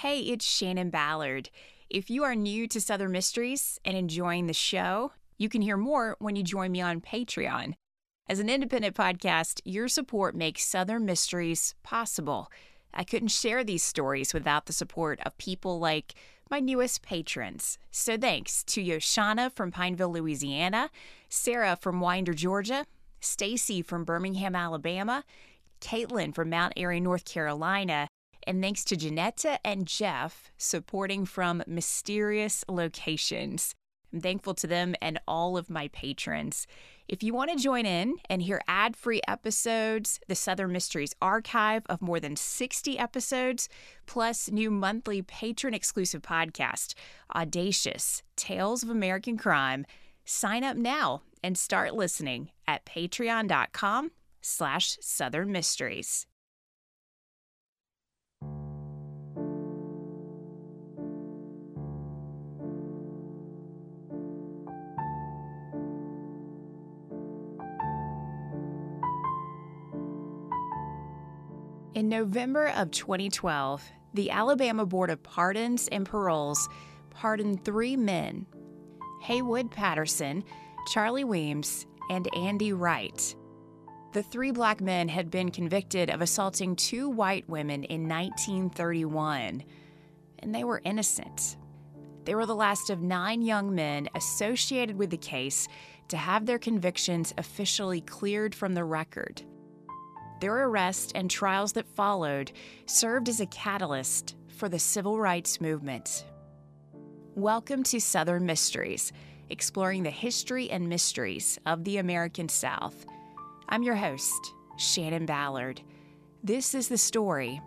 Hey, it's Shannon Ballard. If you are new to Southern Mysteries and enjoying the show, you can hear more when you join me on Patreon. As an independent podcast, your support makes Southern Mysteries possible. I couldn't share these stories without the support of people like my newest patrons. So thanks to Yoshana from Pineville, Louisiana, Sarah from Winder, Georgia, Stacy from Birmingham, Alabama, Caitlin from Mount Airy, North Carolina, and thanks to Janetta and Jeff supporting from mysterious locations. I'm thankful to them and all of my patrons. If you want to join in and hear ad free episodes, the Southern Mysteries archive of more than 60 episodes, plus new monthly patron exclusive podcast, Audacious Tales of American Crime, sign up now and start listening at patreon.com slash southern mysteries. In November of 2012, the Alabama Board of Pardons and Paroles pardoned three men Haywood Patterson, Charlie Weems, and Andy Wright. The three black men had been convicted of assaulting two white women in 1931, and they were innocent. They were the last of nine young men associated with the case to have their convictions officially cleared from the record. Their arrest and trials that followed served as a catalyst for the civil rights movement. Welcome to Southern Mysteries, exploring the history and mysteries of the American South. I'm your host, Shannon Ballard. This is the story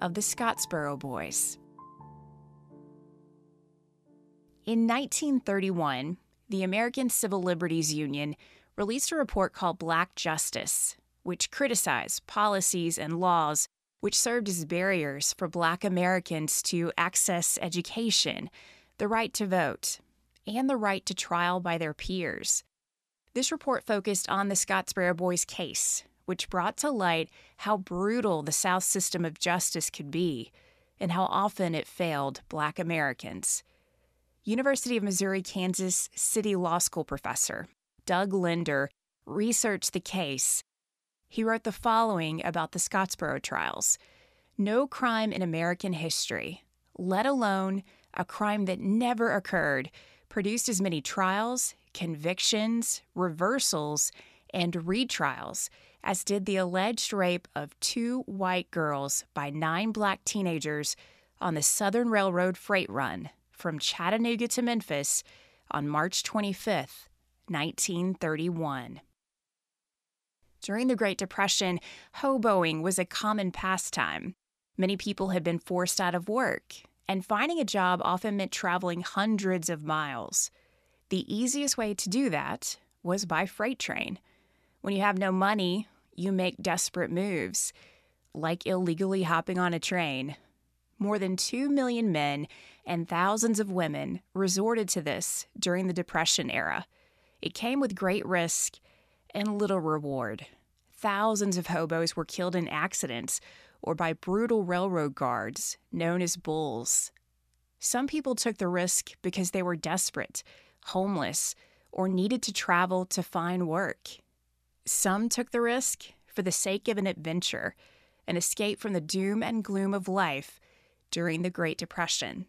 of the Scottsboro Boys. In 1931, the American Civil Liberties Union released a report called Black Justice, which criticized policies and laws which served as barriers for Black Americans to access education, the right to vote, and the right to trial by their peers. This report focused on the Scottsboro Boys case, which brought to light how brutal the South's system of justice could be and how often it failed Black Americans. University of Missouri Kansas City Law School professor Doug Linder researched the case he wrote the following about the Scottsboro trials No crime in American history, let alone a crime that never occurred, produced as many trials, convictions, reversals, and retrials as did the alleged rape of two white girls by nine black teenagers on the Southern Railroad freight run from Chattanooga to Memphis on March 25, 1931. During the Great Depression, hoboing was a common pastime. Many people had been forced out of work, and finding a job often meant traveling hundreds of miles. The easiest way to do that was by freight train. When you have no money, you make desperate moves, like illegally hopping on a train. More than 2 million men and thousands of women resorted to this during the Depression era. It came with great risk and little reward. Thousands of hobos were killed in accidents or by brutal railroad guards known as bulls. Some people took the risk because they were desperate, homeless, or needed to travel to find work. Some took the risk for the sake of an adventure, an escape from the doom and gloom of life during the Great Depression.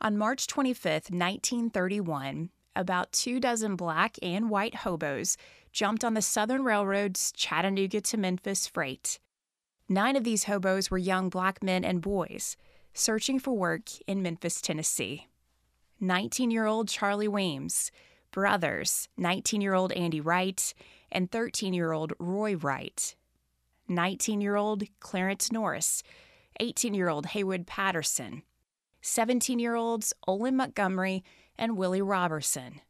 On March 25, 1931, about two dozen black and white hobos jumped on the Southern Railroad's Chattanooga to Memphis freight. Nine of these hobos were young black men and boys searching for work in Memphis, Tennessee. 19 year old Charlie Weems, brothers, 19 year old Andy Wright, and 13 year old Roy Wright. 19 year old Clarence Norris, 18 year old Haywood Patterson, 17 year olds Olin Montgomery and Willie Roberson,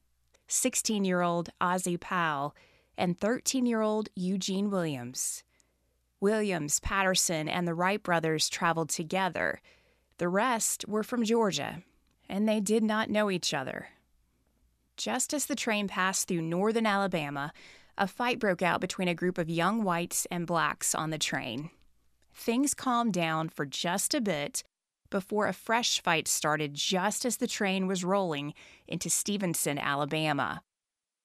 16 year old Ozzie Powell, and 13 year old Eugene Williams. Williams, Patterson, and the Wright brothers traveled together. The rest were from Georgia, and they did not know each other. Just as the train passed through northern Alabama, a fight broke out between a group of young whites and blacks on the train. Things calmed down for just a bit before a fresh fight started just as the train was rolling into Stevenson, Alabama.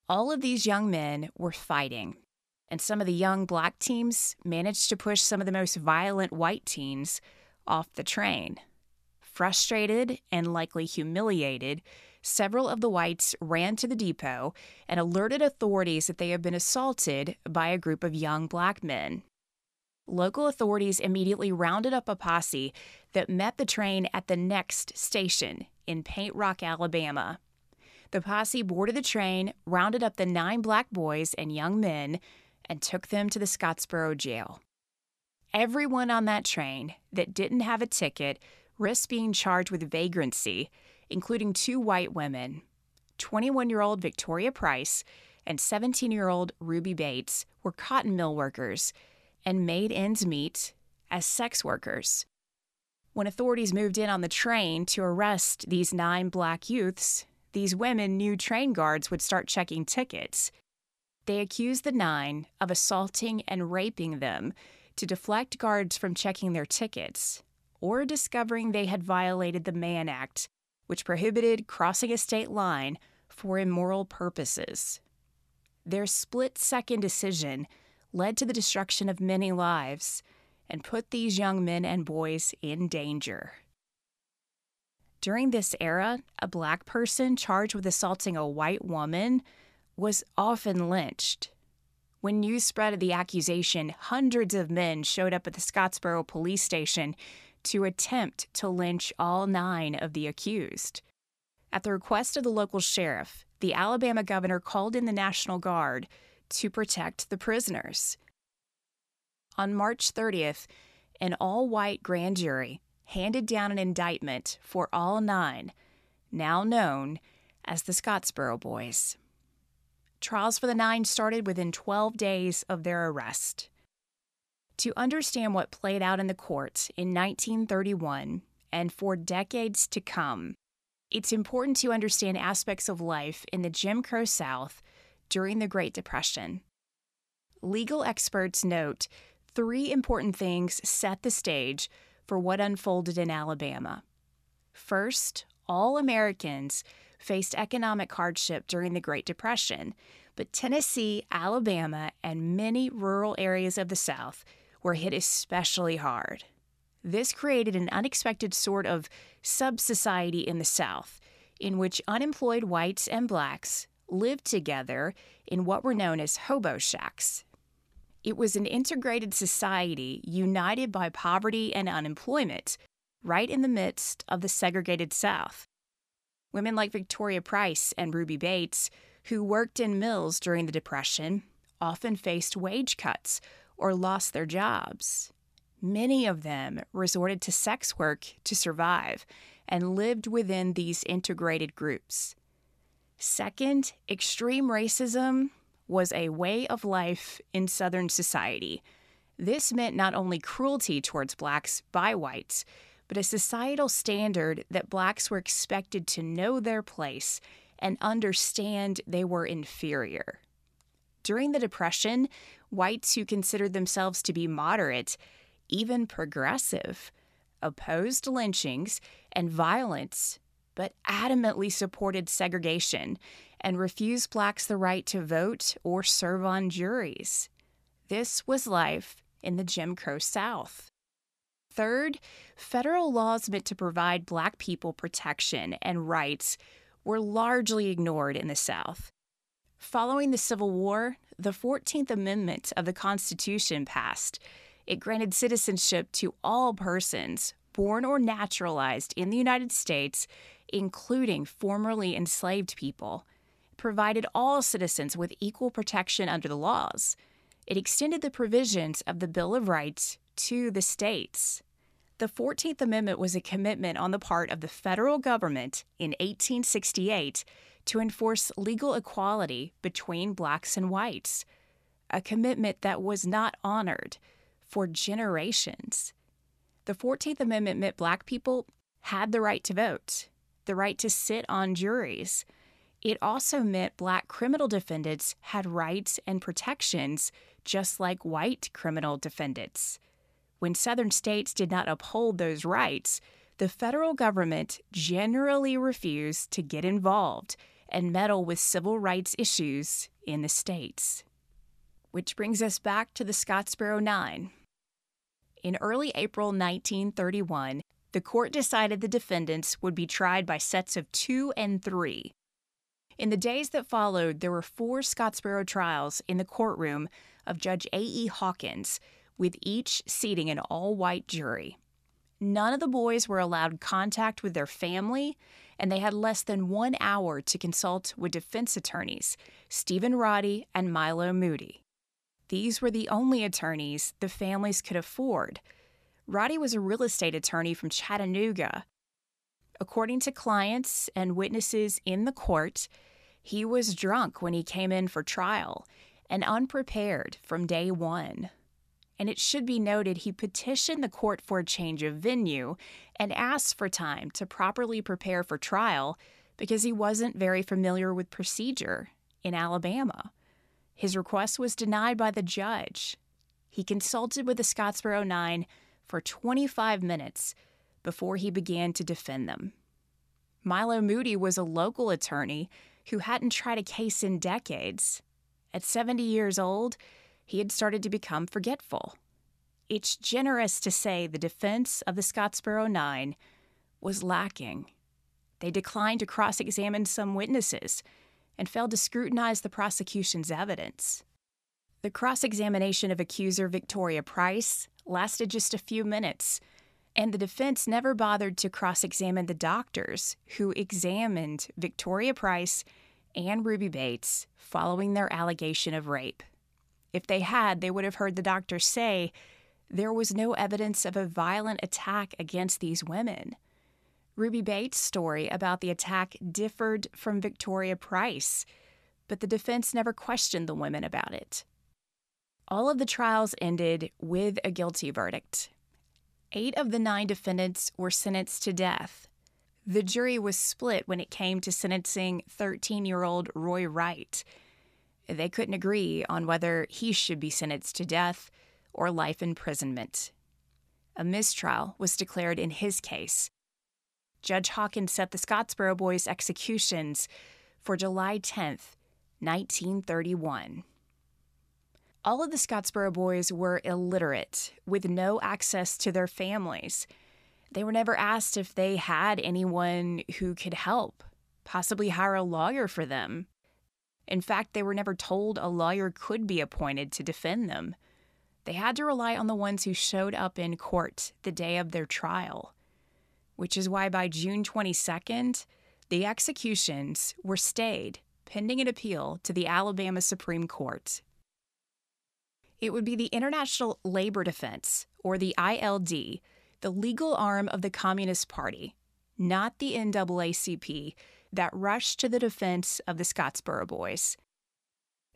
All of these young men were fighting, and some of the young black teams managed to push some of the most violent white teens off the train. Frustrated and likely humiliated, several of the whites ran to the depot and alerted authorities that they had been assaulted by a group of young black men. Local authorities immediately rounded up a posse that met the train at the next station in Paint Rock, Alabama. The posse boarded the train, rounded up the nine black boys and young men, and took them to the Scottsboro jail. Everyone on that train that didn't have a ticket risked being charged with vagrancy, including two white women. 21 year old Victoria Price and 17 year old Ruby Bates were cotton mill workers and made ends meet as sex workers. When authorities moved in on the train to arrest these nine black youths, these women knew train guards would start checking tickets. They accused the nine of assaulting and raping them to deflect guards from checking their tickets or discovering they had violated the Mann Act, which prohibited crossing a state line for immoral purposes. Their split second decision led to the destruction of many lives and put these young men and boys in danger. During this era, a black person charged with assaulting a white woman was often lynched. When news spread of the accusation, hundreds of men showed up at the Scottsboro police station to attempt to lynch all nine of the accused. At the request of the local sheriff, the Alabama governor called in the National Guard to protect the prisoners. On March 30th, an all white grand jury handed down an indictment for all nine, now known as the Scottsboro Boys. Trials for the nine started within 12 days of their arrest. To understand what played out in the courts in 1931 and for decades to come, it's important to understand aspects of life in the Jim Crow South during the Great Depression. Legal experts note three important things set the stage for what unfolded in Alabama. First, all Americans faced economic hardship during the Great Depression, but Tennessee, Alabama, and many rural areas of the South were hit especially hard. This created an unexpected sort of sub society in the South, in which unemployed whites and blacks lived together in what were known as hobo shacks. It was an integrated society united by poverty and unemployment, right in the midst of the segregated South. Women like Victoria Price and Ruby Bates, who worked in mills during the Depression, often faced wage cuts or lost their jobs. Many of them resorted to sex work to survive and lived within these integrated groups. Second, extreme racism was a way of life in Southern society. This meant not only cruelty towards blacks by whites, but a societal standard that blacks were expected to know their place and understand they were inferior. During the Depression, whites who considered themselves to be moderate, even progressive, opposed lynchings and violence but adamantly supported segregation and refused blacks the right to vote or serve on juries. This was life in the Jim Crow South. Third, federal laws meant to provide black people protection and rights were largely ignored in the South. Following the Civil War, the 14th Amendment of the Constitution passed. It granted citizenship to all persons born or naturalized in the United States including formerly enslaved people, provided all citizens with equal protection under the laws. It extended the provisions of the Bill of Rights to the states. The 14th Amendment was a commitment on the part of the federal government in 1868 to enforce legal equality between blacks and whites, a commitment that was not honored for generations. The 14th Amendment meant black people had the right to vote the right to sit on juries. It also meant black criminal defendants had rights and protections just like white criminal defendants. When Southern states did not uphold those rights, the federal government generally refused to get involved and meddle with civil rights issues in the states. Which brings us back to the Scottsboro Nine. In early April 1931, the court decided the defendants would be tried by sets of two and three. In the days that followed, there were four Scottsboro trials in the courtroom of Judge A.E. Hawkins, with each seating an all white jury. None of the boys were allowed contact with their family, and they had less than one hour to consult with defense attorneys, Stephen Roddy and Milo Moody. These were the only attorneys the families could afford. Roddy was a real estate attorney from Chattanooga. According to clients and witnesses in the court, he was drunk when he came in for trial and unprepared from day one. And it should be noted he petitioned the court for a change of venue and asked for time to properly prepare for trial because he wasn't very familiar with procedure in Alabama. His request was denied by the judge. He consulted with the Scottsboro Nine for 25 minutes before he began to defend them. Milo Moody was a local attorney who hadn't tried a case in decades. At 70 years old, he had started to become forgetful. It's generous to say the defense of the Scottsboro Nine was lacking. They declined to cross examine some witnesses and failed to scrutinize the prosecution's evidence. The cross examination of accuser Victoria Price lasted just a few minutes, and the defense never bothered to cross examine the doctors who examined Victoria Price and Ruby Bates following their allegation of rape. If they had, they would have heard the doctor say there was no evidence of a violent attack against these women. Ruby Bates' story about the attack differed from Victoria Price, but the defense never questioned the women about it. All of the trials ended with a guilty verdict. Eight of the nine defendants were sentenced to death. The jury was split when it came to sentencing 13 year old Roy Wright. They couldn't agree on whether he should be sentenced to death or life imprisonment. A mistrial was declared in his case, Judge Hawkins set the Scottsboro Boys' executions for July 10, 1931. All of the Scottsboro boys were illiterate, with no access to their families. They were never asked if they had anyone who could help, possibly hire a lawyer for them. In fact, they were never told a lawyer could be appointed to defend them. They had to rely on the ones who showed up in court the day of their trial which is why by June 22nd, the executions were stayed pending an appeal to the Alabama Supreme Court. It would be the International Labor Defense, or the ILD, the legal arm of the Communist Party, not the NAACP, that rushed to the defense of the Scottsboro Boys.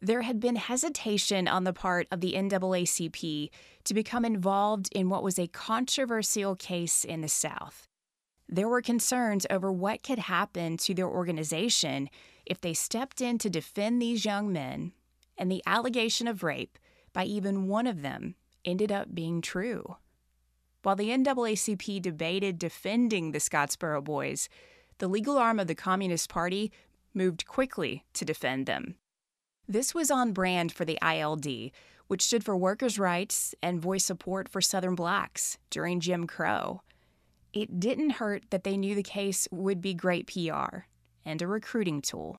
There had been hesitation on the part of the NAACP to become involved in what was a controversial case in the South. There were concerns over what could happen to their organization if they stepped in to defend these young men, and the allegation of rape by even one of them ended up being true. While the NAACP debated defending the Scottsboro Boys, the legal arm of the Communist Party moved quickly to defend them. This was on brand for the ILD, which stood for workers' rights and voice support for Southern blacks during Jim Crow it didn't hurt that they knew the case would be great PR and a recruiting tool.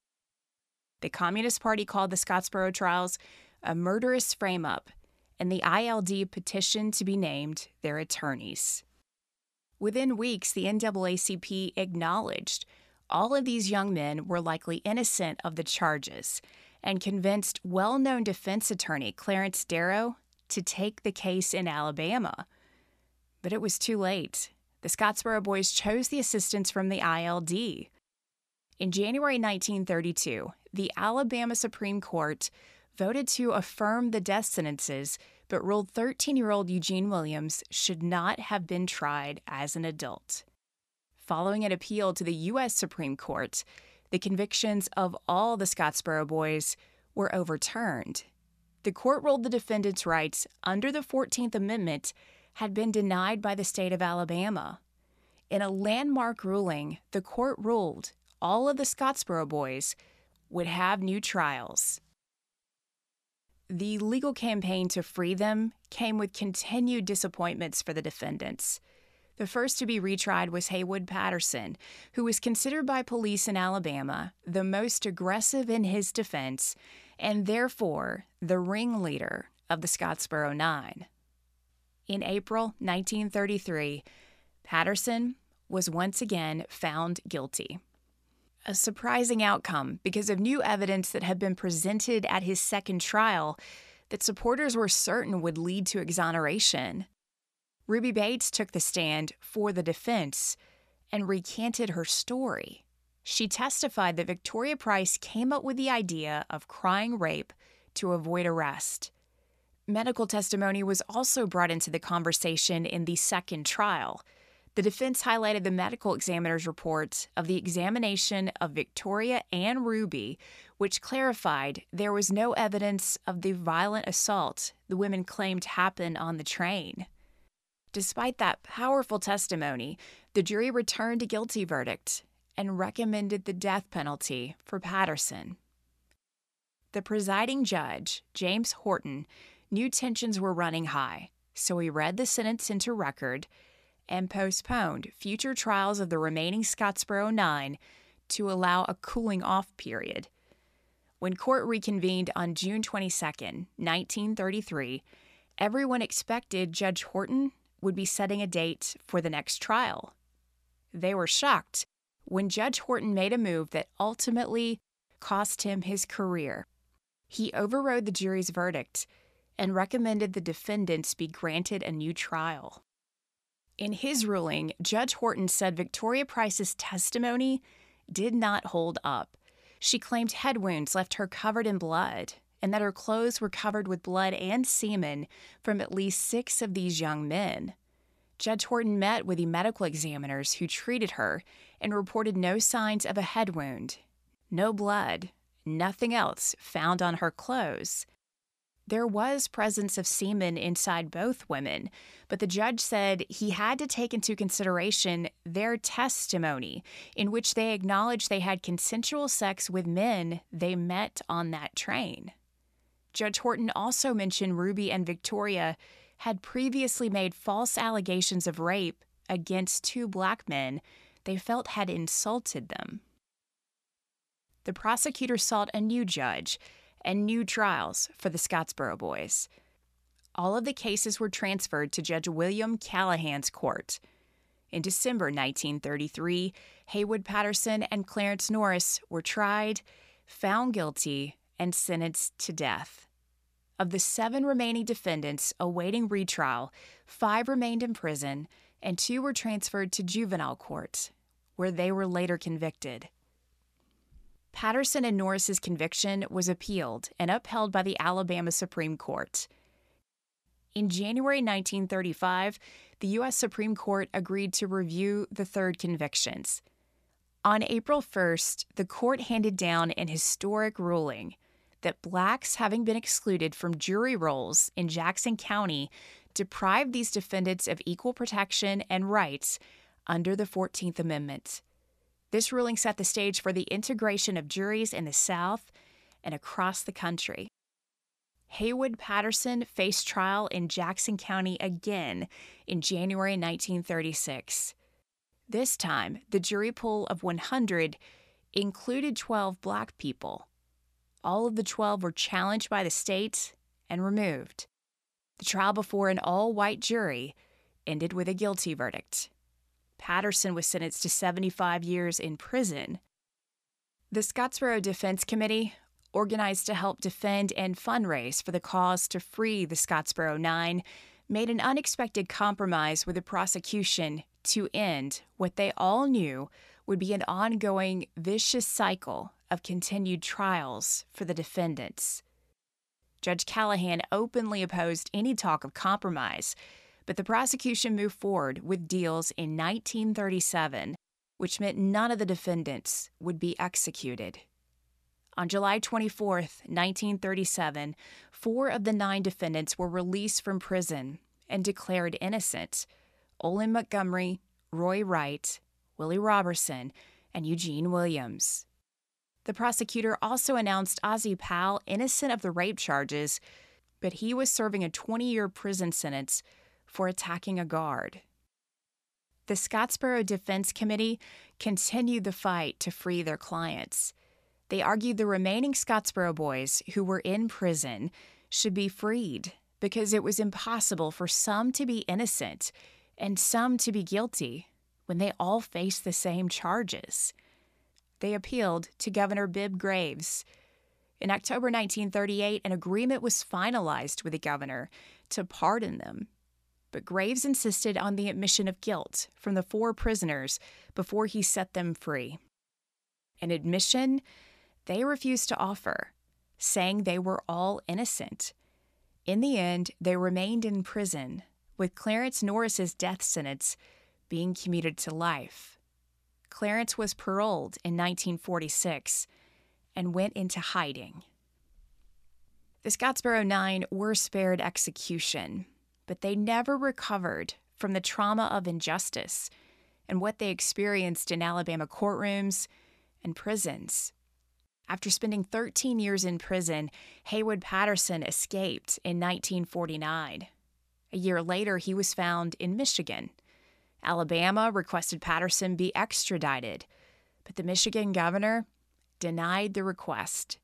The Communist Party called the Scottsboro trials a murderous frame up, and the ILD petitioned to be named their attorneys. Within weeks, the NAACP acknowledged all of these young men were likely innocent of the charges and convinced well known defense attorney Clarence Darrow to take the case in Alabama. But it was too late the Scottsboro boys chose the assistance from the ILD. In January 1932, the Alabama Supreme Court voted to affirm the death sentences, but ruled 13 year old Eugene Williams should not have been tried as an adult. Following an appeal to the U.S. Supreme Court, the convictions of all the Scottsboro boys were overturned. The court ruled the defendants' rights under the 14th Amendment had been denied by the state of Alabama. In a landmark ruling, the court ruled all of the Scottsboro boys would have new trials. The legal campaign to free them came with continued disappointments for the defendants. The first to be retried was Haywood Patterson, who was considered by police in Alabama the most aggressive in his defense and therefore the ringleader of the Scottsboro Nine. In April 1933, Patterson was once again found guilty. A surprising outcome because of new evidence that had been presented at his second trial that supporters were certain would lead to exoneration. Ruby Bates took the stand for the defense and recanted her story. She testified that Victoria Price came up with the idea of crying rape to avoid arrest. Medical testimony was also brought into the conversation in the second trial. The defense highlighted the medical examiner's report of the examination of Victoria and Ruby, which clarified there was no evidence of the violent assault the women claimed happened on the train. Despite that powerful testimony, the jury returned a guilty verdict and recommended the death penalty for Patterson. The presiding judge, James Horton, knew tensions were running high, so he read the sentence into record and postponed future trials of the remaining Scottsboro Nine to allow a cooling off period. When court reconvened on June 22, 1933, everyone expected Judge Horton would be setting a date for the next trial. They were shocked when Judge Horton made a move that ultimately cost him his career. He overrode the jury's verdict and recommended the defendants be granted a new trial. In his ruling, Judge Horton said Victoria Price's testimony did not hold up. She claimed head wounds left her covered in blood and that her clothes were covered with blood and semen from at least six of these young men. Judge Horton met with the medical examiners who treated her and reported no signs of a head wound, no blood, nothing else found on her clothes. There was presence of semen inside both women, but the judge said he had to take into consideration their testimony, in which they acknowledged they had consensual sex with men they met on that train. Judge Horton also mentioned Ruby and Victoria had previously made false allegations of rape against two black men they felt had insulted them. The prosecutor sought a new judge and new trials for the Scottsboro boys. All of the cases were transferred to Judge William Callahan's court. In December 1933, Haywood Patterson and Clarence Norris were tried, found guilty, and sentenced to death. Of the seven remaining defendants awaiting retrial, five remained in prison and two were transferred to juvenile court, where they were later convicted. Patterson and Norris's conviction was appealed and upheld by the Alabama Supreme Court. In January 1935, the U.S. Supreme Court agreed to review the third convictions. On April 1st, the court handed down an historic ruling that blacks having been excluded from jury rolls in Jackson County deprived these defendants of equal protection and rights under the 14th Amendment. This ruling set the stage for the integration of juries in the South and across the country. Haywood Patterson faced trial in Jackson County again in January 1936. This time, the jury pool of 100 included 12 black people. All of the 12 were challenged by the state and removed. The trial before an all white jury ended with a guilty verdict. Patterson was sentenced to 75 years in prison. The Scottsboro Defense Committee, organized to help defend and fundraise for the cause to free the Scottsboro Nine, made an unexpected compromise with the prosecution to end what they all knew would be an ongoing vicious cycle of continued trials for the defendants. Judge Callahan openly opposed any talk of compromise, but the prosecution moved forward with deals in 1937, which meant none of the defendants would be executed. On July 24, 1937, four of the nine defendants were released from prison and declared innocent Olin Montgomery, Roy Wright, Willie Roberson, and Eugene Williams. The prosecutor also announced Ozzie Powell innocent of the rape charges, but he was serving a 20 year prison sentence for attacking a guard. The Scottsboro Defense Committee continued the fight to free their clients. They argued the remaining Scottsboro boys who were in prison should be freed because it was impossible for some to be innocent and some to be guilty when they all faced the same charges. They appealed to Governor Bibb Graves. In October 1938, an agreement was finalized with the governor to pardon them. But Graves insisted on the admission of guilt from the four prisoners before he set them free. An admission they refused to offer, saying they were all innocent. In the end, they remained in prison, with Clarence Norris's death sentence being commuted to life. Clarence was paroled in 1946 and went into hiding. The Scottsboro Nine were spared execution, but they never recovered from the trauma of injustice and what they experienced in Alabama courtrooms and prisons. After spending 13 years in prison, Haywood Patterson escaped in 1949. A year later, he was found in Michigan Alabama requested Patterson be extradited, but the Michigan governor denied the request.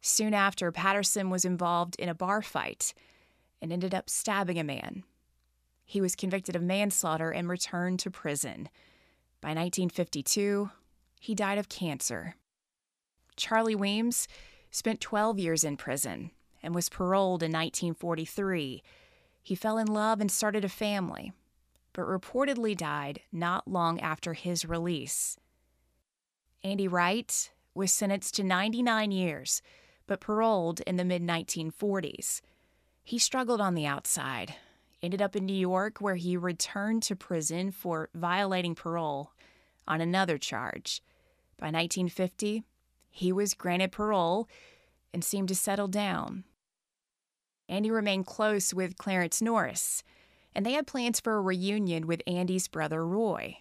Soon after, Patterson was involved in a bar fight and ended up stabbing a man. He was convicted of manslaughter and returned to prison. By 1952, he died of cancer. Charlie Weems spent 12 years in prison and was paroled in 1943. He fell in love and started a family but reportedly died not long after his release. Andy Wright was sentenced to 99 years, but paroled in the mid 1940s. He struggled on the outside, ended up in New York, where he returned to prison for violating parole on another charge. By 1950, he was granted parole and seemed to settle down. Andy remained close with Clarence Norris, and they had plans for a reunion with Andy's brother Roy.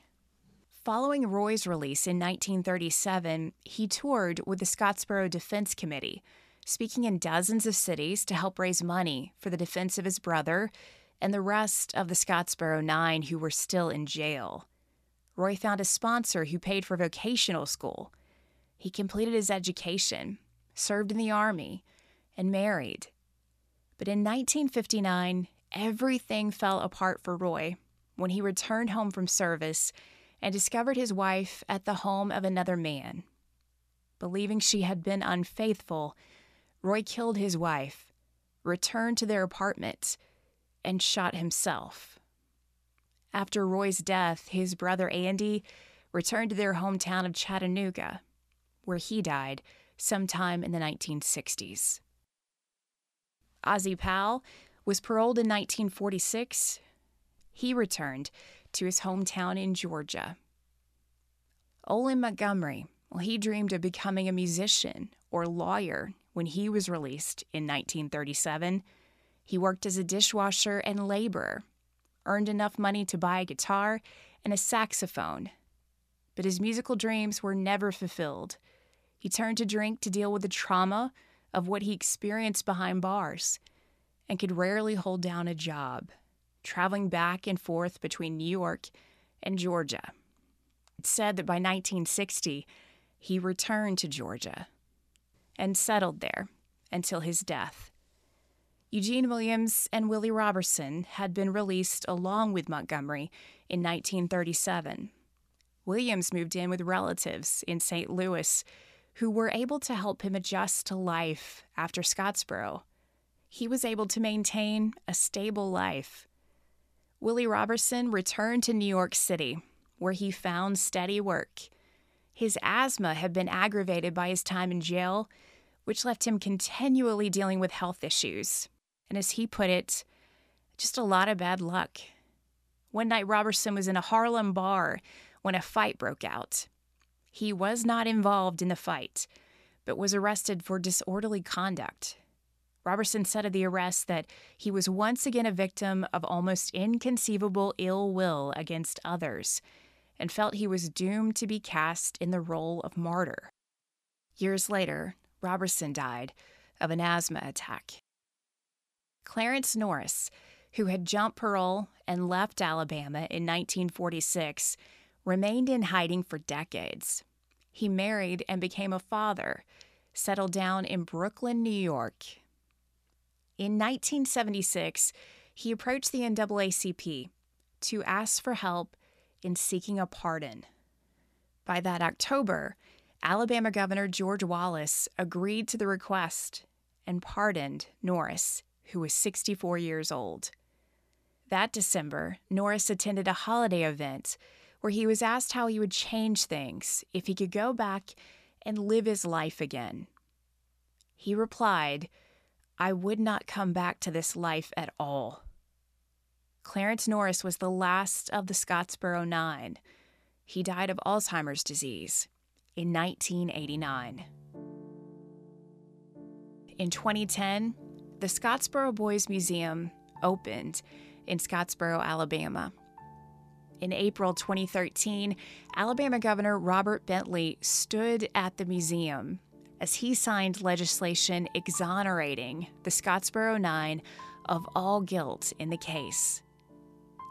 Following Roy's release in 1937, he toured with the Scottsboro Defense Committee, speaking in dozens of cities to help raise money for the defense of his brother and the rest of the Scottsboro Nine who were still in jail. Roy found a sponsor who paid for vocational school. He completed his education, served in the Army, and married. But in 1959, everything fell apart for Roy when he returned home from service and discovered his wife at the home of another man. Believing she had been unfaithful, Roy killed his wife, returned to their apartment, and shot himself. After Roy's death, his brother Andy returned to their hometown of Chattanooga, where he died sometime in the 1960s. Ozzie Powell was paroled in 1946, he returned to his hometown in Georgia. Olin Montgomery, well, he dreamed of becoming a musician or lawyer when he was released in 1937. He worked as a dishwasher and laborer, earned enough money to buy a guitar and a saxophone. But his musical dreams were never fulfilled. He turned to drink to deal with the trauma of what he experienced behind bars and could rarely hold down a job, traveling back and forth between New York and Georgia. It's said that by 1960, he returned to Georgia and settled there until his death. Eugene Williams and Willie Roberson had been released along with Montgomery in 1937. Williams moved in with relatives in St. Louis who were able to help him adjust to life after Scottsboro he was able to maintain a stable life. Willie Roberson returned to New York City, where he found steady work. His asthma had been aggravated by his time in jail, which left him continually dealing with health issues. And as he put it, just a lot of bad luck. One night, Roberson was in a Harlem bar when a fight broke out. He was not involved in the fight, but was arrested for disorderly conduct Roberson said of the arrest that he was once again a victim of almost inconceivable ill will against others and felt he was doomed to be cast in the role of martyr. Years later, Roberson died of an asthma attack. Clarence Norris, who had jumped parole and left Alabama in 1946, remained in hiding for decades. He married and became a father, settled down in Brooklyn, New York, in 1976, he approached the NAACP to ask for help in seeking a pardon. By that October, Alabama Governor George Wallace agreed to the request and pardoned Norris, who was 64 years old. That December, Norris attended a holiday event where he was asked how he would change things if he could go back and live his life again. He replied, I would not come back to this life at all. Clarence Norris was the last of the Scottsboro Nine. He died of Alzheimer's disease in 1989. In 2010, the Scottsboro Boys Museum opened in Scottsboro, Alabama. In April 2013, Alabama Governor Robert Bentley stood at the museum as he signed legislation exonerating the Scottsboro Nine of all guilt in the case.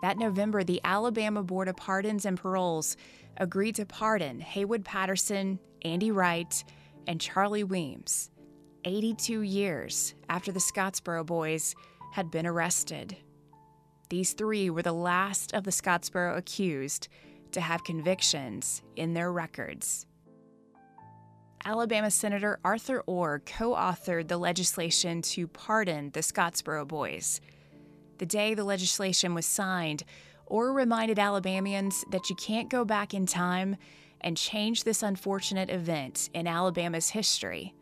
That November, the Alabama Board of Pardons and Paroles agreed to pardon Haywood Patterson, Andy Wright, and Charlie Weems, 82 years after the Scottsboro boys had been arrested. These three were the last of the Scottsboro accused to have convictions in their records. Alabama Senator Arthur Orr co authored the legislation to pardon the Scottsboro boys. The day the legislation was signed, Orr reminded Alabamians that you can't go back in time and change this unfortunate event in Alabama's history,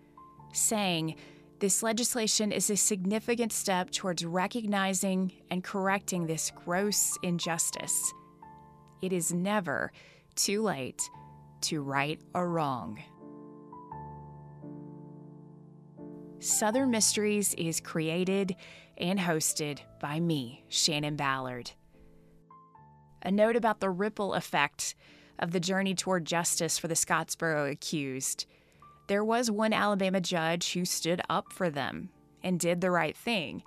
saying, This legislation is a significant step towards recognizing and correcting this gross injustice. It is never too late to right a wrong. Southern Mysteries is created and hosted by me, Shannon Ballard. A note about the ripple effect of the journey toward justice for the Scottsboro accused. There was one Alabama judge who stood up for them and did the right thing.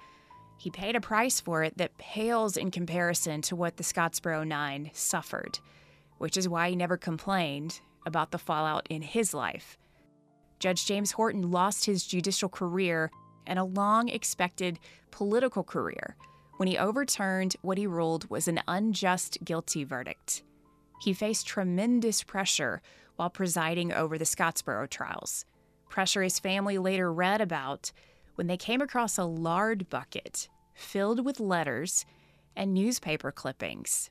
He paid a price for it that pales in comparison to what the Scottsboro Nine suffered, which is why he never complained about the fallout in his life. Judge James Horton lost his judicial career and a long expected political career when he overturned what he ruled was an unjust guilty verdict. He faced tremendous pressure while presiding over the Scottsboro trials, pressure his family later read about when they came across a lard bucket filled with letters and newspaper clippings.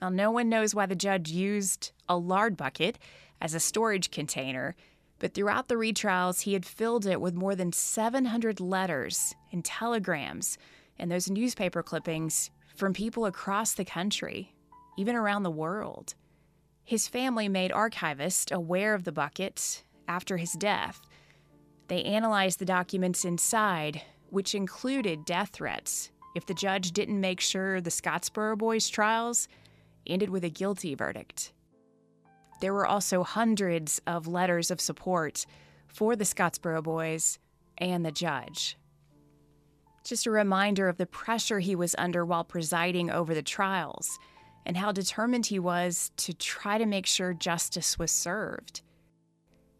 Now, no one knows why the judge used a lard bucket as a storage container but throughout the retrials, he had filled it with more than 700 letters and telegrams and those newspaper clippings from people across the country, even around the world. His family made archivists aware of the bucket after his death. They analyzed the documents inside, which included death threats if the judge didn't make sure the Scottsboro boys' trials ended with a guilty verdict. There were also hundreds of letters of support for the Scottsboro boys and the judge. Just a reminder of the pressure he was under while presiding over the trials and how determined he was to try to make sure justice was served.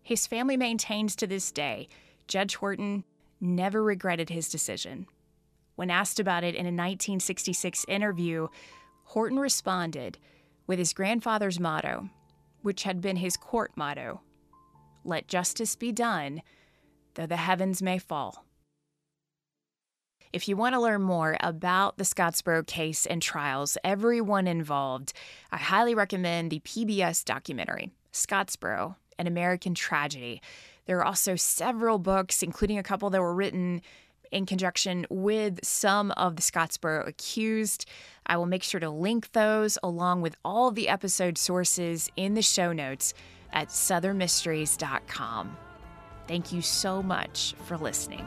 His family maintains to this day Judge Horton never regretted his decision. When asked about it in a 1966 interview, Horton responded with his grandfather's motto which had been his court motto Let justice be done, though the heavens may fall. If you want to learn more about the Scottsboro case and trials, everyone involved, I highly recommend the PBS documentary, Scottsboro An American Tragedy. There are also several books, including a couple that were written in conjunction with some of the Scottsboro accused. I will make sure to link those along with all the episode sources in the show notes at southernmysteries.com. Thank you so much for listening.